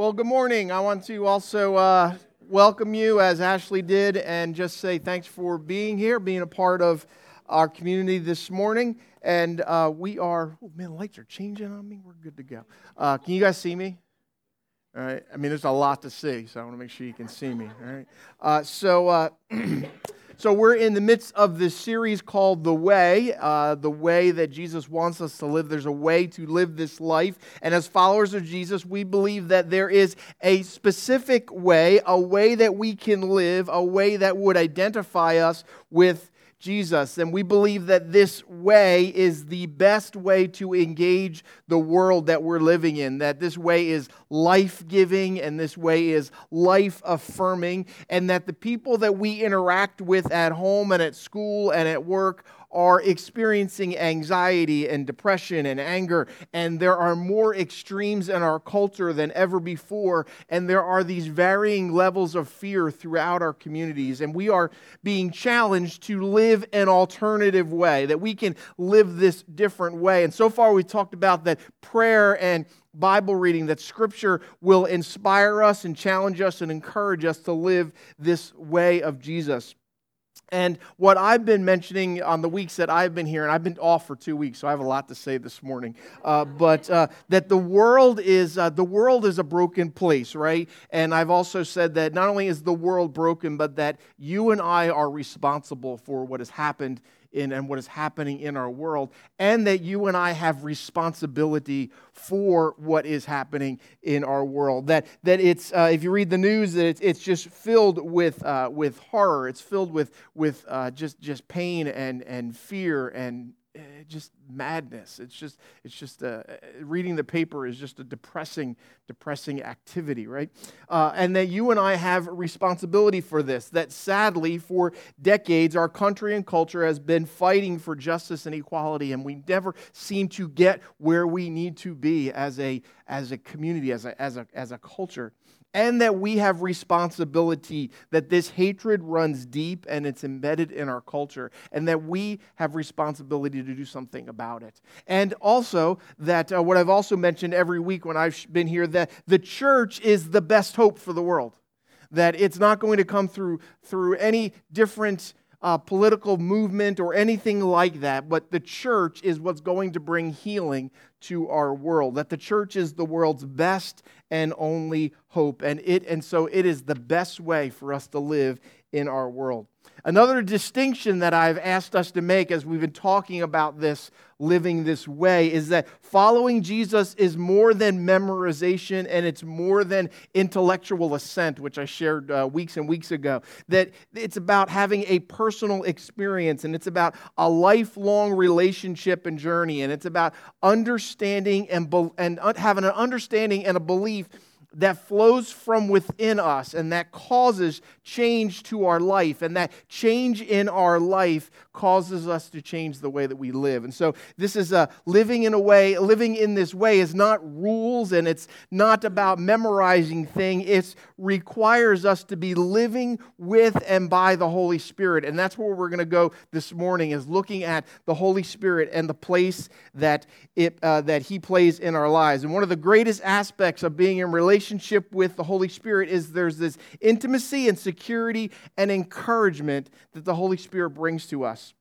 Well, good morning. I want to also uh, welcome you as Ashley did and just say thanks for being here, being a part of our community this morning. And uh, we are, oh man, lights are changing on me. We're good to go. Uh, can you guys see me? All right. I mean, there's a lot to see, so I want to make sure you can see me. All right. Uh, so, uh, So, we're in the midst of this series called The Way, uh, the way that Jesus wants us to live. There's a way to live this life. And as followers of Jesus, we believe that there is a specific way, a way that we can live, a way that would identify us with Jesus. And we believe that this way is the best way to engage the world that we're living in, that this way is life giving and this way is life affirming, and that the people that we interact with at home and at school and at work are experiencing anxiety and depression and anger, and there are more extremes in our culture than ever before, and there are these varying levels of fear throughout our communities, and we are being challenged to live an alternative way, that we can live this different way. And so far, we talked about that prayer and Bible reading, that Scripture will inspire us and challenge us and encourage us to live this way of Jesus. And what I've been mentioning on the weeks that I've been here, and I've been off for two weeks, so I have a lot to say this morning. Uh, but uh, that the world is uh, the world is a broken place, right? And I've also said that not only is the world broken, but that you and I are responsible for what has happened in and what is happening in our world, and that you and I have responsibility for what is happening in our world. That that it's uh, if you read the news, that it's, it's just filled with uh, with horror. It's filled with with uh, just just pain and and fear and just madness. It's just, it's just uh, reading the paper is just a depressing, depressing activity, right? Uh, and that you and I have responsibility for this. That sadly, for decades, our country and culture has been fighting for justice and equality, and we never seem to get where we need to be as a as a community, as a as a as a culture and that we have responsibility, that this hatred runs deep and it's embedded in our culture, and that we have responsibility to do something about it. And also, that uh, what I've also mentioned every week when I've been here, that the church is the best hope for the world. That it's not going to come through, through any different uh, political movement or anything like that, but the church is what's going to bring healing to our world. That the church is the world's best and only hope. And, it, and so it is the best way for us to live in our world. Another distinction that I've asked us to make as we've been talking about this living this way is that following Jesus is more than memorization and it's more than intellectual assent, which I shared uh, weeks and weeks ago. That it's about having a personal experience and it's about a lifelong relationship and journey and it's about understanding and, be- and having an understanding and a belief that flows from within us and that causes change to our life. And that change in our life causes us to change the way that we live. And so this is a living in a way, living in this way is not rules and it's not about memorizing thing. It requires us to be living with and by the Holy Spirit. And that's where we're going to go this morning is looking at the Holy Spirit and the place that it uh, that he plays in our lives. And one of the greatest aspects of being in relationship relationship with the Holy Spirit is there's this intimacy and security and encouragement that the Holy Spirit brings to us.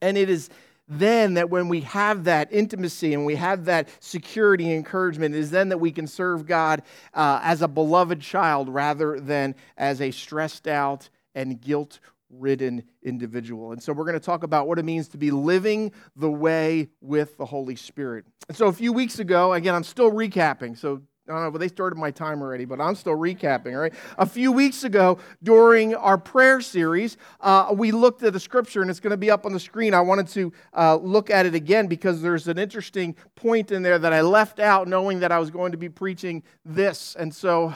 And it is then that when we have that intimacy and we have that security and encouragement, it is then that we can serve God uh, as a beloved child rather than as a stressed out and guilt ridden individual. And so we're going to talk about what it means to be living the way with the Holy Spirit. And so a few weeks ago, again, I'm still recapping, so Don't know, but they started my time already, but I'm still recapping, all right? A few weeks ago, during our prayer series, uh, we looked at the scripture, and it's going to be up on the screen. I wanted to uh, look at it again because there's an interesting point in there that I left out knowing that I was going to be preaching this. And so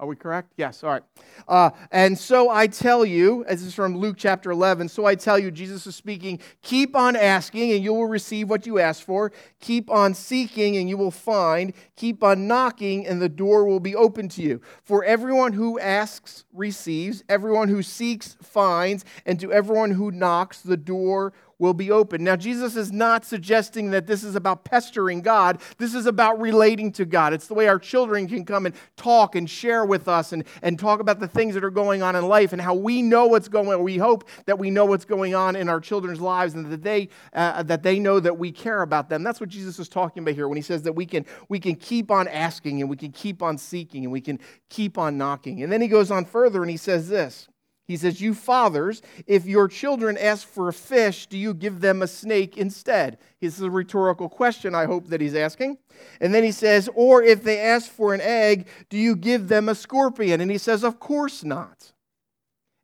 are we correct? Yes, all right. Uh, and so I tell you, as this is from Luke chapter 11, so I tell you, Jesus is speaking, keep on asking and you will receive what you ask for. Keep on seeking and you will find. Keep on knocking and the door will be open to you. For everyone who asks receives, everyone who seeks finds, and to everyone who knocks, the door will be open. Now, Jesus is not suggesting that this is about pestering God. This is about relating to God. It's the way our children can come and talk and share with us and, and talk about the things that are going on in life and how we know what's going on. We hope that we know what's going on in our children's lives and that they, uh, that they know that we care about them. That's what Jesus is talking about here when he says that we can, we can keep on asking and we can keep on seeking and we can keep on knocking. And then he goes on further and he says this. He says, You fathers, if your children ask for a fish, do you give them a snake instead? This is a rhetorical question, I hope that he's asking. And then he says, Or if they ask for an egg, do you give them a scorpion? And he says, Of course not.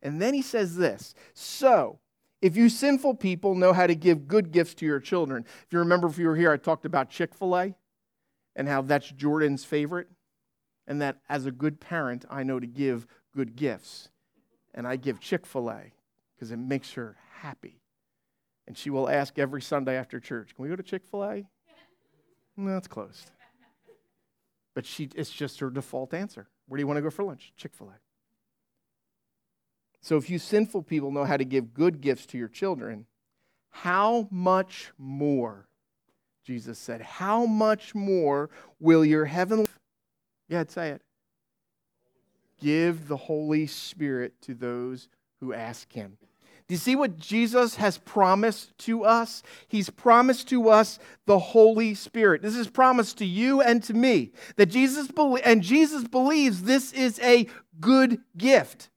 And then he says this So, if you sinful people know how to give good gifts to your children, if you remember, if you were here, I talked about Chick fil A and how that's Jordan's favorite, and that as a good parent, I know to give good gifts and I give Chick fil A because it makes her happy. And she will ask every Sunday after church, Can we go to Chick fil A? No, it's closed. But she, it's just her default answer. Where do you want to go for lunch? Chick fil A. So if you sinful people know how to give good gifts to your children, how much more, Jesus said, how much more will your heavenly. Yeah, I'd say it give the Holy Spirit to those who ask Him. Do you see what Jesus has promised to us? He's promised to us the Holy Spirit. This is promised to you and to me that Jesus be- and Jesus believes this is a good gift.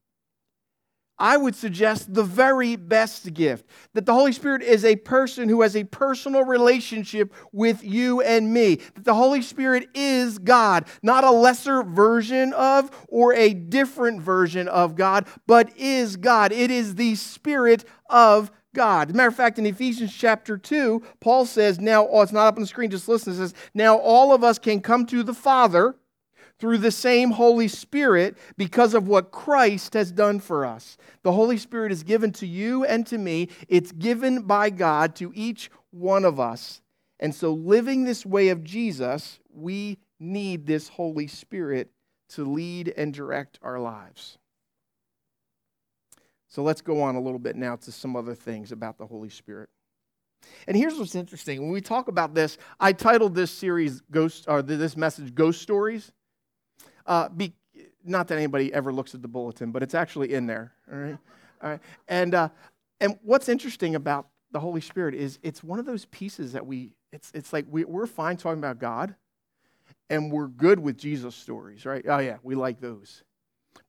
I would suggest the very best gift. That the Holy Spirit is a person who has a personal relationship with you and me. That the Holy Spirit is God, not a lesser version of or a different version of God, but is God. It is the Spirit of God. As a matter of fact, in Ephesians chapter 2, Paul says, now, oh, it's not up on the screen, just listen. It says, now all of us can come to the Father through the same Holy Spirit because of what Christ has done for us. The Holy Spirit is given to you and to me, it's given by God to each one of us. And so, living this way of Jesus, we need this Holy Spirit to lead and direct our lives. So, let's go on a little bit now to some other things about the Holy Spirit. And here's what's interesting. When we talk about this, I titled this series Ghost or this message Ghost Stories. Uh, be, not that anybody ever looks at the bulletin, but it's actually in there. All right. All right. And, uh, and what's interesting about the Holy Spirit is it's one of those pieces that we, it's, it's like we, we're fine talking about God and we're good with Jesus stories, right? Oh, yeah, we like those.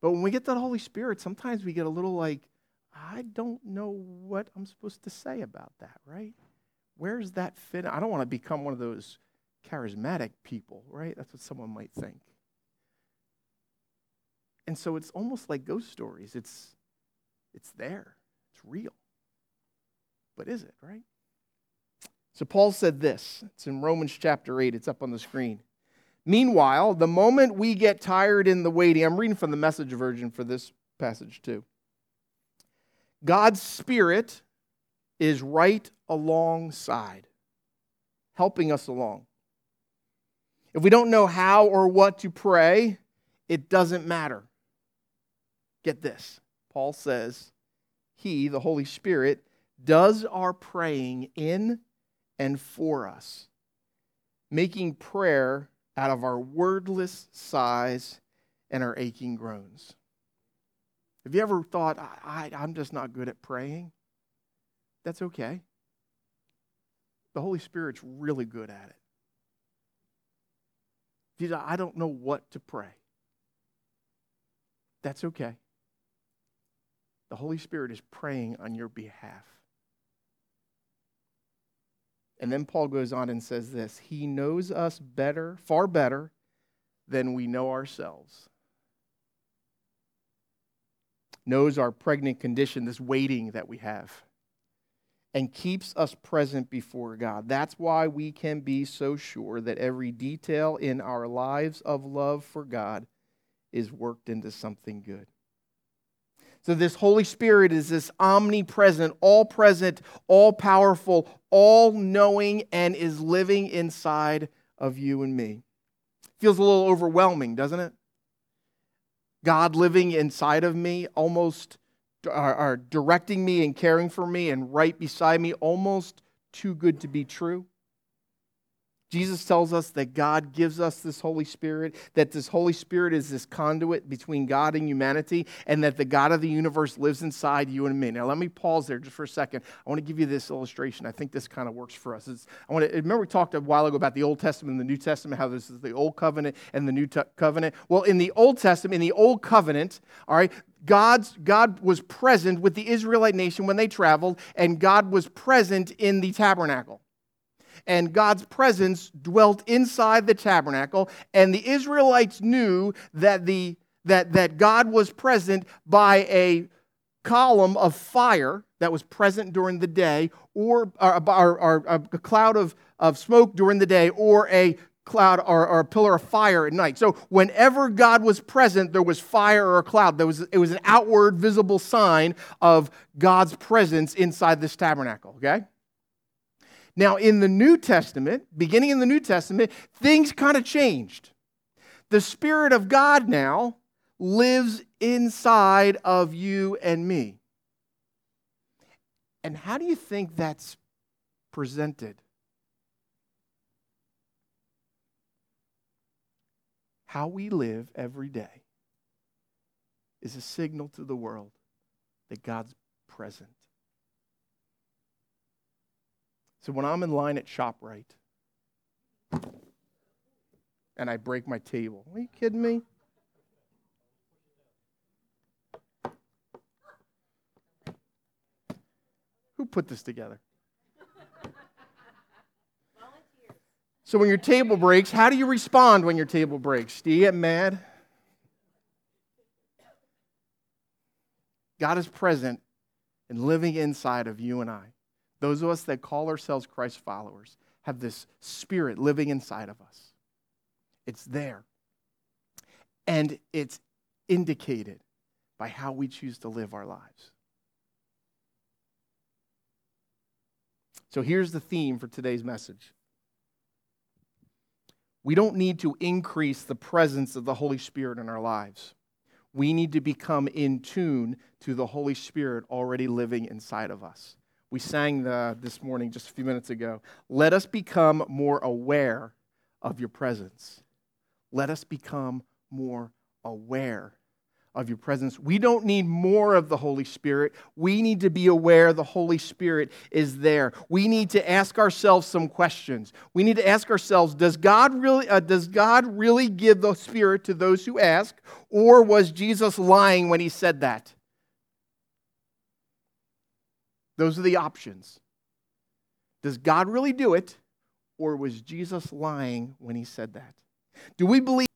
But when we get to the Holy Spirit, sometimes we get a little like, I don't know what I'm supposed to say about that, right? Where's that fit? I don't want to become one of those charismatic people, right? That's what someone might think. And so it's almost like ghost stories. It's, it's there, it's real. But is it, right? So Paul said this. It's in Romans chapter 8, it's up on the screen. Meanwhile, the moment we get tired in the waiting, I'm reading from the message version for this passage too. God's Spirit is right alongside, helping us along. If we don't know how or what to pray, it doesn't matter. Get this. Paul says, He, the Holy Spirit, does our praying in and for us, making prayer out of our wordless sighs and our aching groans. Have you ever thought, I, am just not good at praying? That's okay. The Holy Spirit's really good at it. I don't know what to pray. That's okay. The Holy Spirit is praying on your behalf. And then Paul goes on and says this He knows us better, far better than we know ourselves. Knows our pregnant condition, this waiting that we have, and keeps us present before God. That's why we can be so sure that every detail in our lives of love for God is worked into something good. So, this Holy Spirit is this omnipresent, all present, all powerful, all knowing, and is living inside of you and me. Feels a little overwhelming, doesn't it? God living inside of me, almost are, are directing me and caring for me and right beside me, almost too good to be true. Jesus tells us that God gives us this Holy Spirit, that this Holy Spirit is this conduit between God and humanity, and that the God of the universe lives inside you and me. Now, let me pause there just for a second. I want to give you this illustration. I think this kind of works for us. It's, I want to remember we talked a while ago about the Old Testament and the New Testament, how this is the Old Covenant and the New t- Covenant. Well, in the Old Testament, in the Old Covenant, all right, God's, God was present with the Israelite nation when they traveled, and God was present in the tabernacle and God's presence dwelt inside the tabernacle, and the Israelites knew that, the, that, that God was present by a column of fire that was present during the day, or, or, or, or a cloud of, of smoke during the day, or a cloud or, or, a pillar of fire at night. So whenever God was present, there was fire or a cloud. There was, it was an outward visible sign of God's presence inside this tabernacle, okay? Now, in the New Testament, beginning in the New Testament, things kind of changed. The Spirit of God now lives inside of you and me. And how do you think that's presented? How we live every day is a signal to the world that God's present. So when I'm in line at ShopRite and I break my table, are you kidding me? Who put this together? So when your table breaks, how do you respond when your table breaks? Do you get mad? God is present and living inside of you and I. Those of us that call ourselves Christ followers have this spirit living inside of us. It's there. And it's indicated by how we choose to live our lives. So here's the theme for today's message. We don't need to increase the presence of the Holy Spirit in our lives. We need to become in tune to the Holy Spirit already living inside of us. We sang the, this morning just a few minutes ago. Let us become more aware of your presence. Let us become more aware of your presence. We don't need more of the Holy Spirit. We need to be aware the Holy Spirit is there. We need to ask ourselves some questions. We need to ask ourselves, does God really uh, does God really give the Spirit to those who ask or was Jesus lying when he said that? Those are the options. Does God really do it, or was Jesus lying when he said that? Do we believe?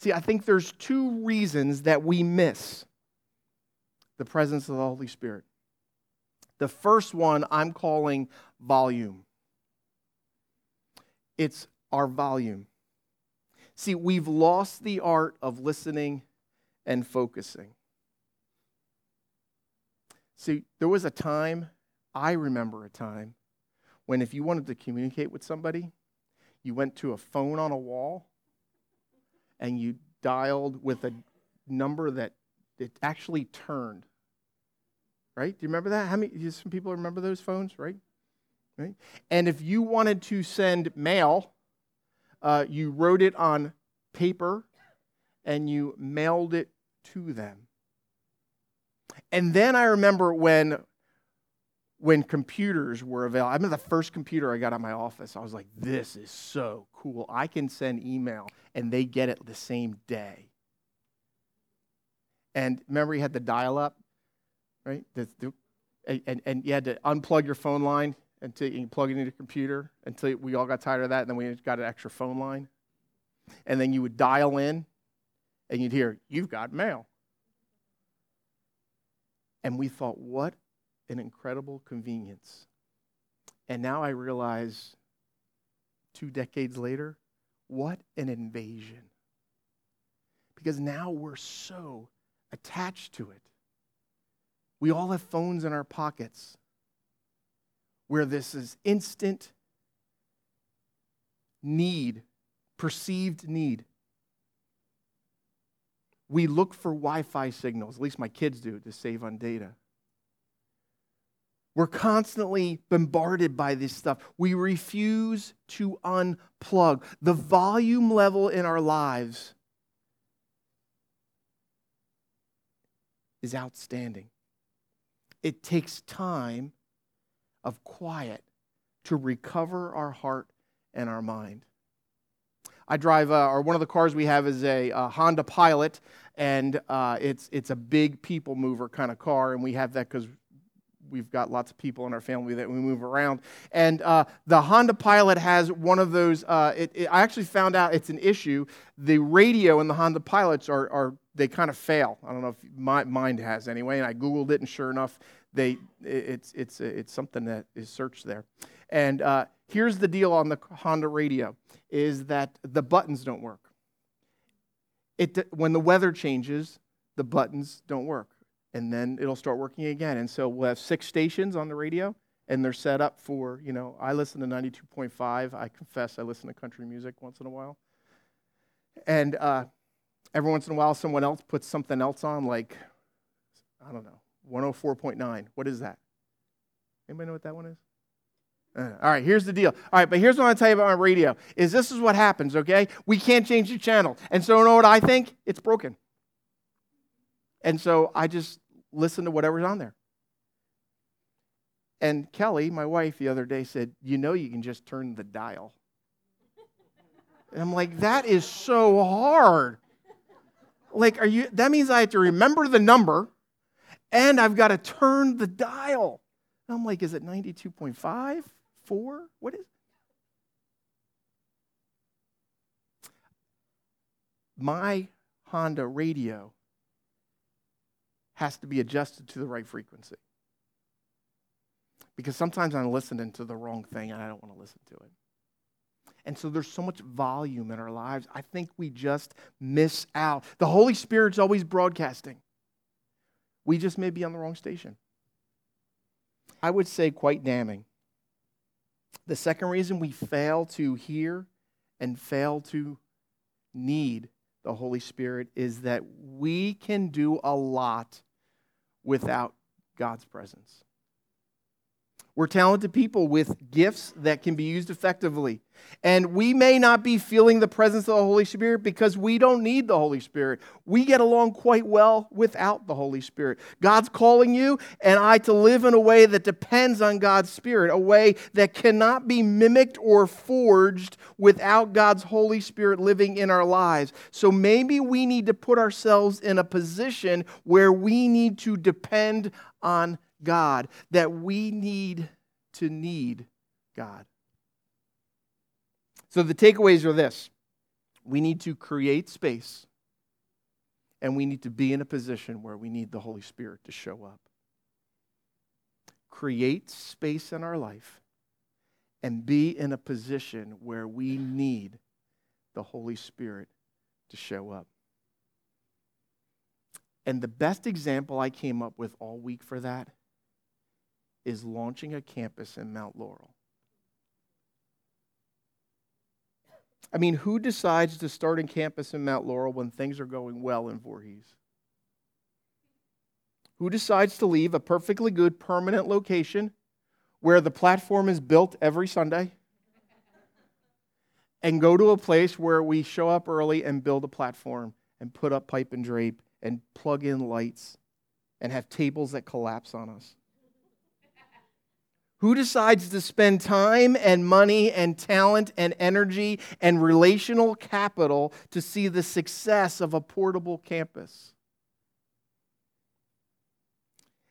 See, I think there's two reasons that we miss the presence of the Holy Spirit. The first one I'm calling volume. It's our volume. See, we've lost the art of listening and focusing. See, there was a time I remember a time when if you wanted to communicate with somebody, you went to a phone on a wall and you dialed with a number that it actually turned. Right? Do you remember that? How many some people remember those phones, right? Right? And if you wanted to send mail, uh, you wrote it on paper and you mailed it to them. And then I remember when when computers were available. I remember the first computer I got at my office. I was like, this is so cool. I can send email and they get it the same day. And remember, you had the dial up, right? The, the, and, and you had to unplug your phone line until you plug it into your computer until we all got tired of that. And then we got an extra phone line. And then you would dial in and you'd hear, You've got mail. And we thought, what an incredible convenience. And now I realize, two decades later, what an invasion. Because now we're so attached to it. We all have phones in our pockets where this is instant need, perceived need. We look for Wi Fi signals, at least my kids do, to save on data. We're constantly bombarded by this stuff. We refuse to unplug. The volume level in our lives is outstanding. It takes time of quiet to recover our heart and our mind. I drive, uh, or one of the cars we have is a Honda Pilot, and uh, it's it's a big people mover kind of car, and we have that because we've got lots of people in our family that we move around. And uh, the Honda Pilot has one of those. Uh, it, it, I actually found out it's an issue. The radio in the Honda Pilots are, are they kind of fail. I don't know if my mind has anyway. And I googled it, and sure enough, they it's it's it's something that is searched there. And uh, here's the deal on the Honda radio: is that the buttons don't work. It when the weather changes, the buttons don't work and then it'll start working again. And so we'll have six stations on the radio, and they're set up for, you know, I listen to 92.5. I confess I listen to country music once in a while. And uh, every once in a while, someone else puts something else on, like, I don't know, 104.9. What is that? Anybody know what that one is? Uh, all right, here's the deal. All right, but here's what I tell you about my radio: is this is what happens. Okay, we can't change the channel, and so you know what I think? It's broken. And so I just listen to whatever's on there. And Kelly, my wife, the other day said, You know, you can just turn the dial. And I'm like, That is so hard. Like, are you, that means I have to remember the number and I've got to turn the dial. And I'm like, Is it 92.5? 4? What is My Honda radio has to be adjusted to the right frequency. Because sometimes I'm listening to the wrong thing and I don't want to listen to it. And so there's so much volume in our lives. I think we just miss out. The Holy Spirit's always broadcasting. We just may be on the wrong station. I would say quite damning. The second reason we fail to hear and fail to need the Holy Spirit is that we can do a lot without God's presence. We're talented people with gifts that can be used effectively. And we may not be feeling the presence of the Holy Spirit because we don't need the Holy Spirit. We get along quite well without the Holy Spirit. God's calling you and I to live in a way that depends on God's Spirit, a way that cannot be mimicked or forged without God's Holy Spirit living in our lives. So maybe we need to put ourselves in a position where we need to depend on God, that we need to need God. So the takeaways are this we need to create space, and we need to be in a position where we need the Holy Spirit to show up. Create space in our life and be in a position where we need the Holy Spirit to show up. And the best example I came up with all week for that is launching a campus in Mount Laurel. I mean, who decides to start a campus in Mount Laurel when things are going well in Voorhees? Who decides to leave a perfectly good permanent location where the platform is built every Sunday and go to a place where we show up early and build a platform and put up pipe and drape and plug in lights and have tables that collapse on us? Who decides to spend time and money and talent and energy and relational capital to see the success of a portable campus?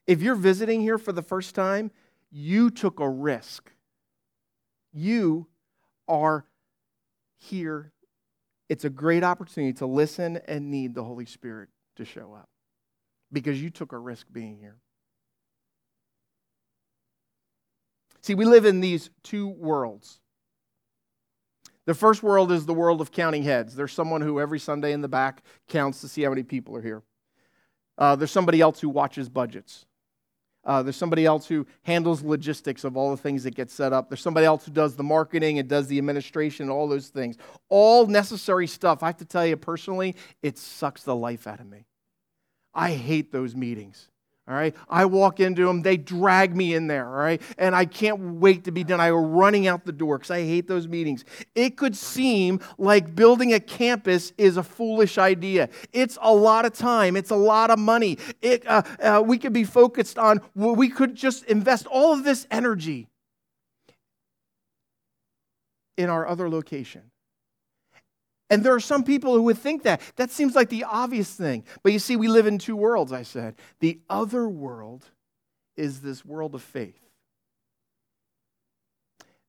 If you're visiting here for the first time, you took a risk. You are here. It's a great opportunity to listen and need the Holy Spirit to show up because you took a risk being here. See, we live in these two worlds. The first world is the world of counting heads. There's someone who every Sunday in the back counts to see how many people are here. Uh, there's somebody else who watches budgets. Uh, there's somebody else who handles logistics of all the things that get set up. There's somebody else who does the marketing and does the administration and all those things. All necessary stuff. I have to tell you personally, it sucks the life out of me. I hate those meetings. All right. I walk into them, they drag me in there. All right. And I can't wait to be done. I am running out the door because I hate those meetings. It could seem like building a campus is a foolish idea. It's a lot of time, it's a lot of money. It, uh, uh, we could be focused on, we could just invest all of this energy in our other location. And there are some people who would think that. That seems like the obvious thing. But you see, we live in two worlds, I said. The other world is this world of faith.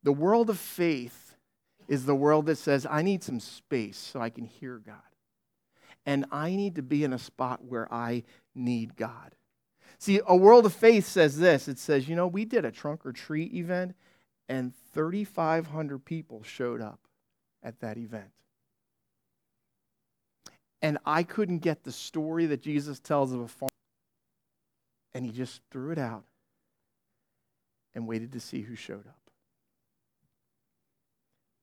The world of faith is the world that says, I need some space so I can hear God. And I need to be in a spot where I need God. See, a world of faith says this it says, you know, we did a trunk or treat event, and 3,500 people showed up at that event. And I couldn't get the story that Jesus tells of a farmer. And he just threw it out and waited to see who showed up.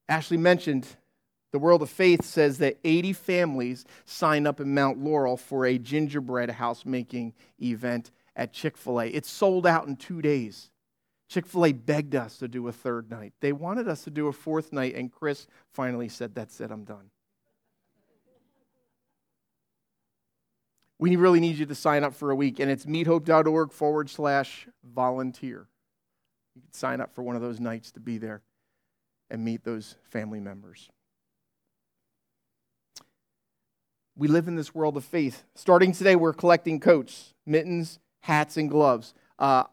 Ashley mentioned the World of Faith says that 80 families signed up in Mount Laurel for a gingerbread house making event at Chick fil A. It sold out in two days. Chick fil A begged us to do a third night. They wanted us to do a fourth night, and Chris finally said, That's it, I'm done. We really need you to sign up for a week, and it's meethope.org forward slash volunteer. You can sign up for one of those nights to be there and meet those family members. We live in this world of faith. Starting today, we're collecting coats, mittens, hats, and gloves. Uh,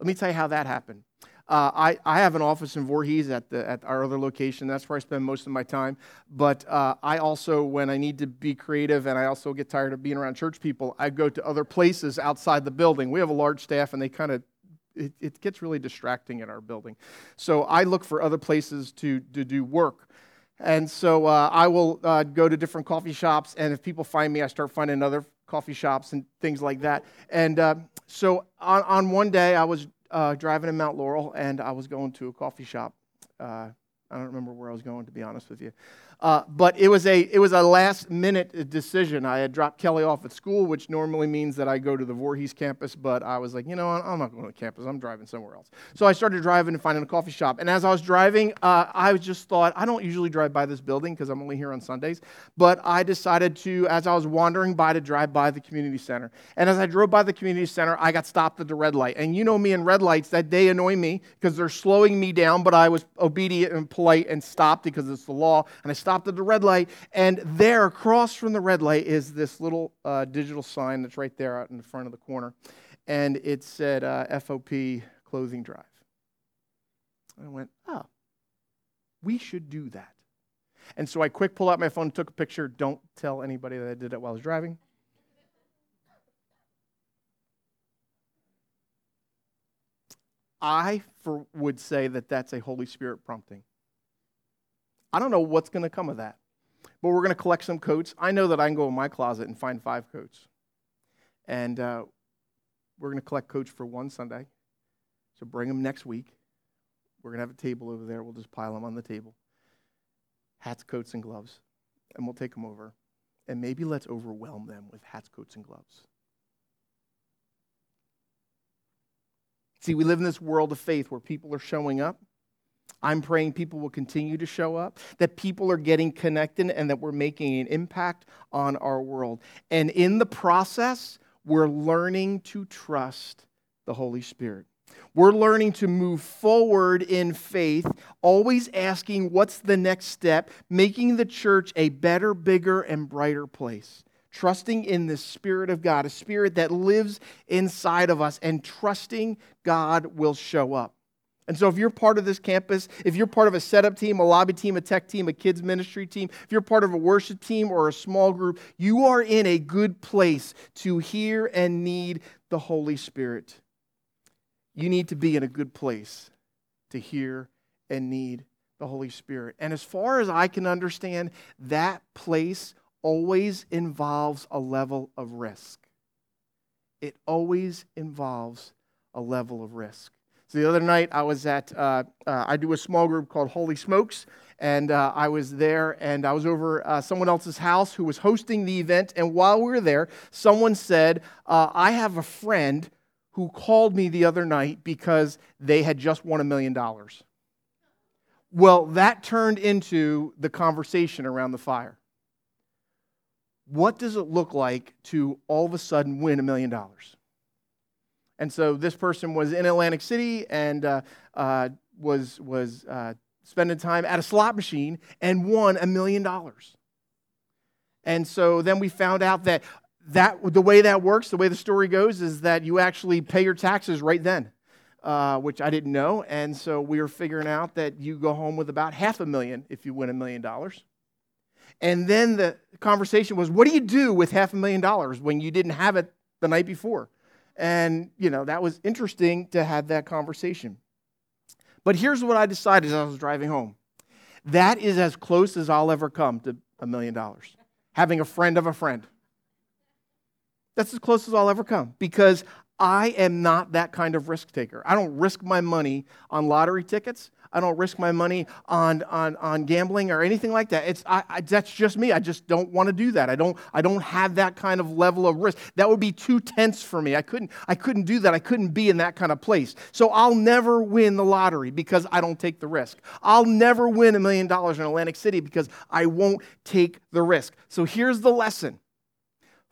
let me tell you how that happened. Uh, I, I have an office in Voorhees at, the, at our other location. That's where I spend most of my time. But uh, I also, when I need to be creative and I also get tired of being around church people, I go to other places outside the building. We have a large staff and they kind of it, it, gets really distracting in our building. So I look for other places to, to do work. And so uh, I will uh, go to different coffee shops, and if people find me, I start finding other coffee shops and things like that. And uh, so on, on one day, I was uh, driving in Mount Laurel, and I was going to a coffee shop. Uh, I don't remember where I was going, to be honest with you. Uh, but it was a it was a last minute decision. I had dropped Kelly off at school, which normally means that I go to the Voorhees campus. But I was like, you know, I'm not going to campus. I'm driving somewhere else. So I started driving and finding a coffee shop. And as I was driving, uh, I just thought I don't usually drive by this building because I'm only here on Sundays. But I decided to, as I was wandering by, to drive by the community center. And as I drove by the community center, I got stopped at the red light. And you know me and red lights that they annoy me because they're slowing me down. But I was obedient and polite and stopped because it's the law. And I stopped at the red light, and there across from the red light is this little uh, digital sign that's right there out in the front of the corner. And it said uh, FOP closing Drive. I went, oh, we should do that. And so I quick pulled out my phone, took a picture. Don't tell anybody that I did it while I was driving. I for, would say that that's a Holy Spirit prompting. I don't know what's going to come of that. But we're going to collect some coats. I know that I can go in my closet and find five coats. And uh, we're going to collect coats for one Sunday. So bring them next week. We're going to have a table over there. We'll just pile them on the table hats, coats, and gloves. And we'll take them over. And maybe let's overwhelm them with hats, coats, and gloves. See, we live in this world of faith where people are showing up I'm praying people will continue to show up, that people are getting connected, and that we're making an impact on our world. And in the process, we're learning to trust the Holy Spirit. We're learning to move forward in faith, always asking what's the next step, making the church a better, bigger, and brighter place. Trusting in the Spirit of God, a Spirit that lives inside of us, and trusting God will show up. And so, if you're part of this campus, if you're part of a setup team, a lobby team, a tech team, a kids' ministry team, if you're part of a worship team or a small group, you are in a good place to hear and need the Holy Spirit. You need to be in a good place to hear and need the Holy Spirit. And as far as I can understand, that place always involves a level of risk. It always involves a level of risk. The other night I was at, uh, uh, I do a small group called Holy Smokes, and uh, I was there and I was over uh, someone else's house who was hosting the event. And while we were there, someone said, uh, I have a friend who called me the other night because they had just won a million dollars. Well, that turned into the conversation around the fire. What does it look like to all of a sudden win a million dollars? And so this person was in Atlantic City and uh, uh, was, was uh, spending time at a slot machine and won a million dollars. And so then we found out that, that the way that works, the way the story goes, is that you actually pay your taxes right then. Uh, which I didn't know. And so we were figuring out that you go home with about half a million if you win a million dollars. And then the conversation was, what do you do with half a million dollars when you didn't have it the night before? And, you know, that was interesting to have that conversation. But here's what I decided as I was driving home that is as close as I'll ever come to a million dollars, having a friend of a friend. That's as close as I'll ever come because I am not that kind of risk taker. I don't risk my money on lottery tickets. I don't risk my money on, on, on gambling or anything like that. It's, I, I, that's just me. I just don't want to do that. I don't, I don't have that kind of level of risk. That would be too tense for me. I couldn't, I couldn't do that. I couldn't be in that kind of place. So I'll never win the lottery because I don't take the risk. I'll never win a million dollars in Atlantic City because I won't take the risk. So here's the lesson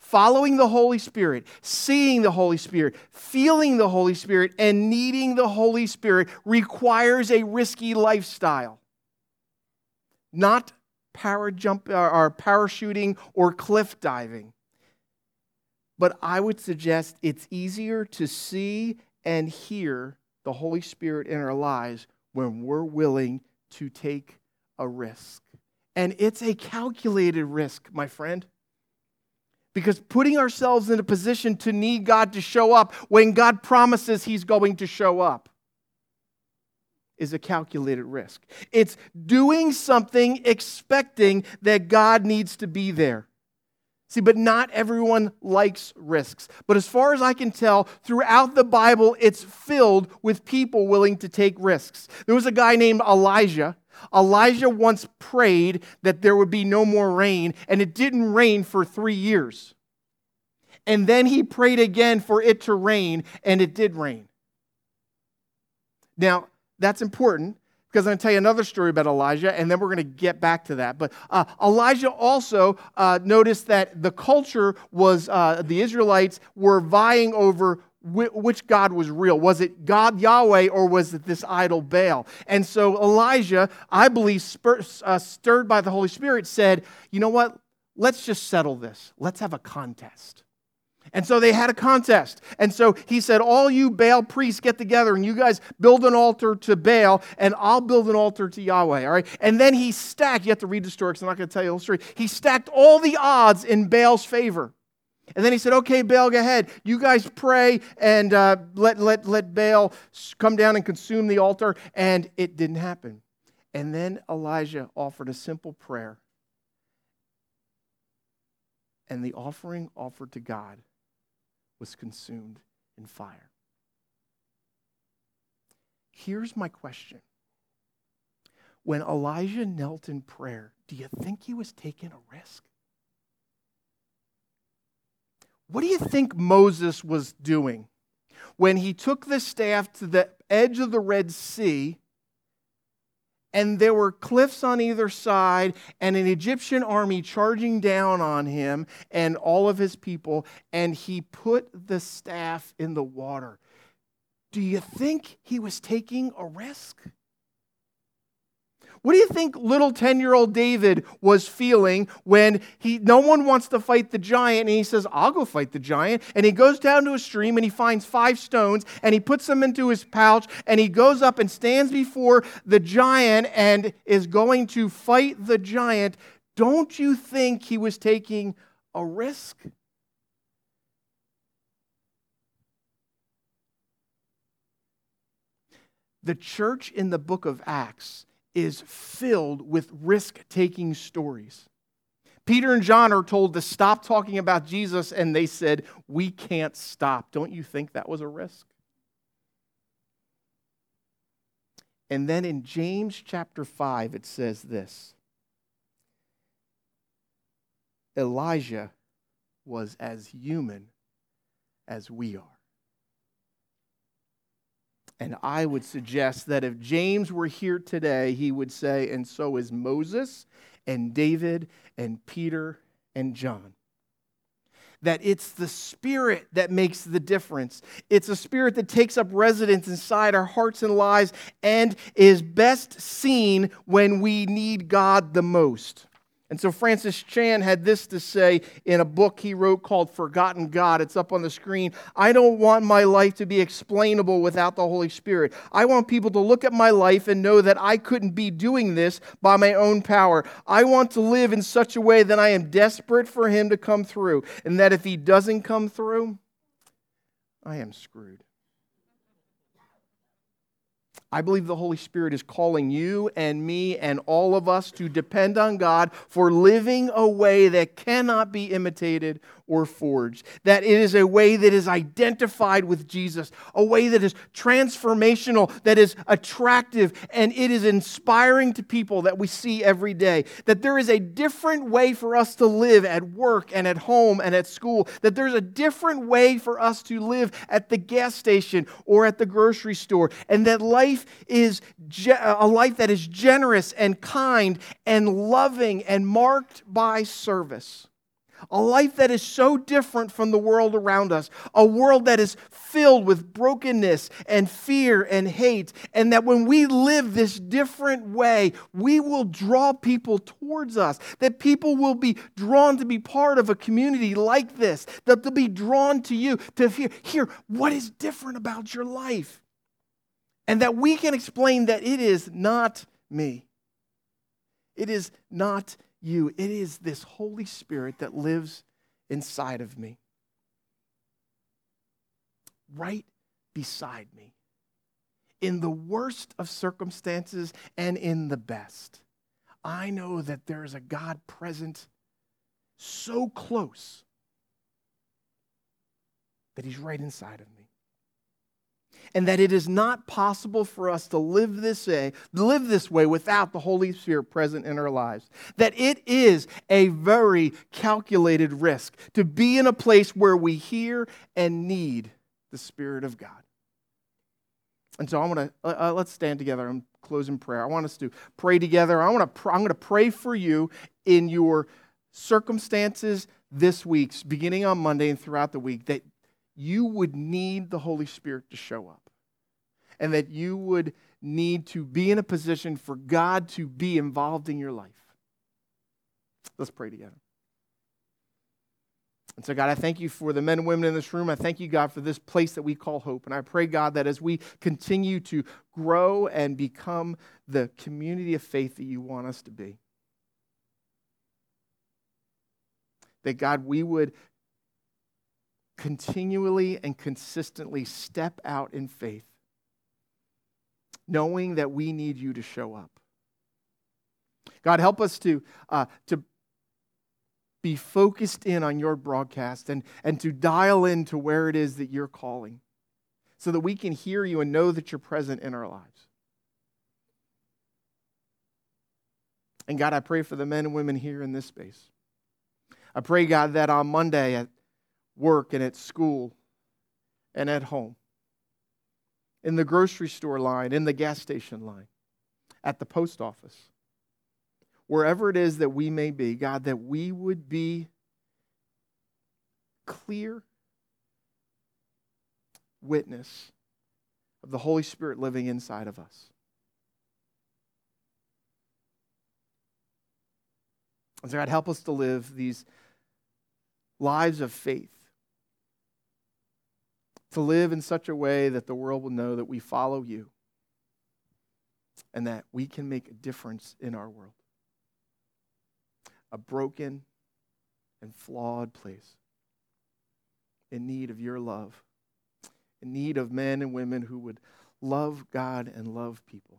following the Holy Spirit, seeing the Holy Spirit, feeling the Holy Spirit, and needing the Holy Spirit requires a risky lifestyle. Not power jump uh, or parachuting or cliff diving. But I would suggest it's easier to see and hear the Holy Spirit in our lives when we're willing to take a risk. And it's a calculated risk, my friend. Because putting ourselves in a position to need God to show up when God promises He's going to show up is a calculated risk. It's doing something expecting that God needs to be there. See, but not everyone likes risks. But as far as I can tell, throughout the Bible, it's filled with people willing to take risks. There was a guy named Elijah. Elijah once prayed that there would be no more rain, and it didn't rain for three years. And then he prayed again for it to rain, and it did rain. Now, that's important because I'm going to tell you another story about Elijah, and then we're going to get back to that. But uh, Elijah also uh, noticed that the culture was, uh, the Israelites were vying over which God was real. Was it God Yahweh or was it this idol Baal? And so Elijah, I believe, uh, stirred by the Holy Spirit, said, You know what? Let's just settle this. Let's have a contest. And so they had a contest. And so he said, All you Baal priests get together and you guys build an altar to Baal, and I'll build an altar to Yahweh. All right. And then he stacked, you have to read the story because I'm not going to tell you the whole story. He stacked all the odds in Baal's favor. And then he said, Okay, Baal, go ahead. You guys pray and uh, let, let, let Baal come down and consume the altar. And it didn't happen. And then Elijah offered a simple prayer. And the offering offered to God was consumed in fire. Here's my question. When Elijah knelt in prayer, do you think he was taking a risk? What do you think Moses was doing when he took the staff to the edge of the Red Sea and there were cliffs on either side, and an Egyptian army charging down on him and all of his people, and he put the staff in the water. Do you think he was taking a risk? What do you think little 10 year old David was feeling when he, no one wants to fight the giant and he says, I'll go fight the giant? And he goes down to a stream and he finds five stones and he puts them into his pouch and he goes up and stands before the giant and is going to fight the giant. Don't you think he was taking a risk? The church in the book of Acts is filled with risk taking stories. Peter and John are told to stop talking about Jesus, and they said, We can't stop. Don't you think that was a risk? And then in James chapter 5, it says this Elijah was as human as we are. And I would suggest that if James were here today, he would say, and so is Moses and David and Peter and John. That it's the Spirit that makes the difference. It's a Spirit that takes up residence inside our hearts and lives and is best seen when we need God the most. And so Francis Chan had this to say in a book he wrote called Forgotten God. It's up on the screen. I don't want my life to be explainable without the Holy Spirit. I want people to look at my life and know that I couldn't be doing this by my own power. I want to live in such a way that I am desperate for Him to come through, and that if He doesn't come through, I am screwed. I believe the Holy Spirit is calling you and me and all of us to depend on God for living a way that cannot be imitated or forged. That it is a way that is identified with Jesus, a way that is transformational, that is attractive, and it is inspiring to people that we see every day. That there is a different way for us to live at work and at home and at school. That there's a different way for us to live at the gas station or at the grocery store. And that life is uh, a life that is generous and kind and loving and marked by service. A life that is so different from the world around us. A world that is filled with brokenness and fear and hate. And that when we live this different way, we will draw people towards us. That people will be drawn to be part of a community like this. That they'll be drawn to you to hear, hear what is different about your life. And that we can explain that it is not me. It is not you. It is this Holy Spirit that lives inside of me, right beside me, in the worst of circumstances and in the best. I know that there is a God present so close that He's right inside of me and that it is not possible for us to live this way, live this way without the Holy Spirit present in our lives. That it is a very calculated risk to be in a place where we hear and need the Spirit of God. And so I want to uh, uh, let's stand together and close in prayer. I want us to pray together. I want to pr- I'm going to pray for you in your circumstances this week, beginning on Monday and throughout the week, that you would need the Holy Spirit to show up and that you would need to be in a position for God to be involved in your life. Let's pray together. And so, God, I thank you for the men and women in this room. I thank you, God, for this place that we call hope. And I pray, God, that as we continue to grow and become the community of faith that you want us to be, that, God, we would continually and consistently step out in faith, knowing that we need you to show up. God, help us to, uh, to be focused in on your broadcast and, and to dial in to where it is that you're calling so that we can hear you and know that you're present in our lives. And God, I pray for the men and women here in this space. I pray, God, that on Monday at work and at school and at home, in the grocery store line, in the gas station line, at the post office, wherever it is that we may be, God, that we would be clear witness of the Holy Spirit living inside of us. And so, God, help us to live these lives of faith to live in such a way that the world will know that we follow you and that we can make a difference in our world. A broken and flawed place in need of your love, in need of men and women who would love God and love people.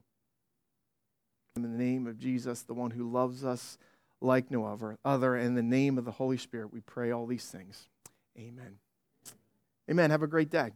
In the name of Jesus, the one who loves us like no other, in the name of the Holy Spirit, we pray all these things. Amen. Amen. Have a great day.